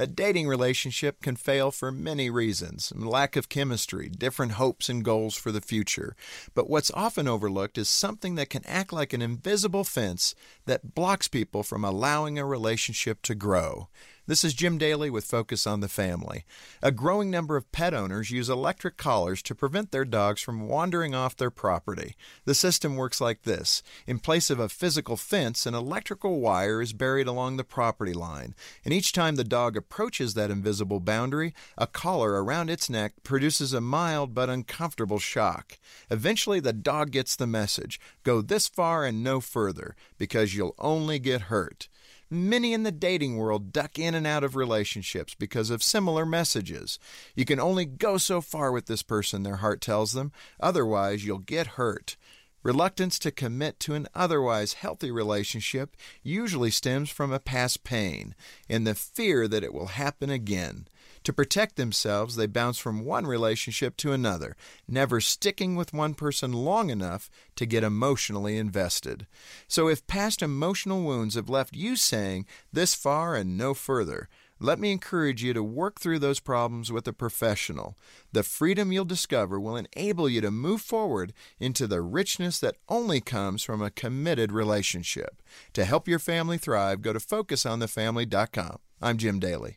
A dating relationship can fail for many reasons lack of chemistry, different hopes and goals for the future. But what's often overlooked is something that can act like an invisible fence that blocks people from allowing a relationship to grow. This is Jim Daly with Focus on the Family. A growing number of pet owners use electric collars to prevent their dogs from wandering off their property. The system works like this In place of a physical fence, an electrical wire is buried along the property line, and each time the dog approaches that invisible boundary, a collar around its neck produces a mild but uncomfortable shock. Eventually, the dog gets the message go this far and no further, because you'll only get hurt. Many in the dating world duck in and out of relationships because of similar messages. You can only go so far with this person, their heart tells them, otherwise, you'll get hurt. Reluctance to commit to an otherwise healthy relationship usually stems from a past pain and the fear that it will happen again. To protect themselves, they bounce from one relationship to another, never sticking with one person long enough to get emotionally invested. So, if past emotional wounds have left you saying, this far and no further, let me encourage you to work through those problems with a professional. The freedom you'll discover will enable you to move forward into the richness that only comes from a committed relationship. To help your family thrive, go to focusonthefamily.com. I'm Jim Daly.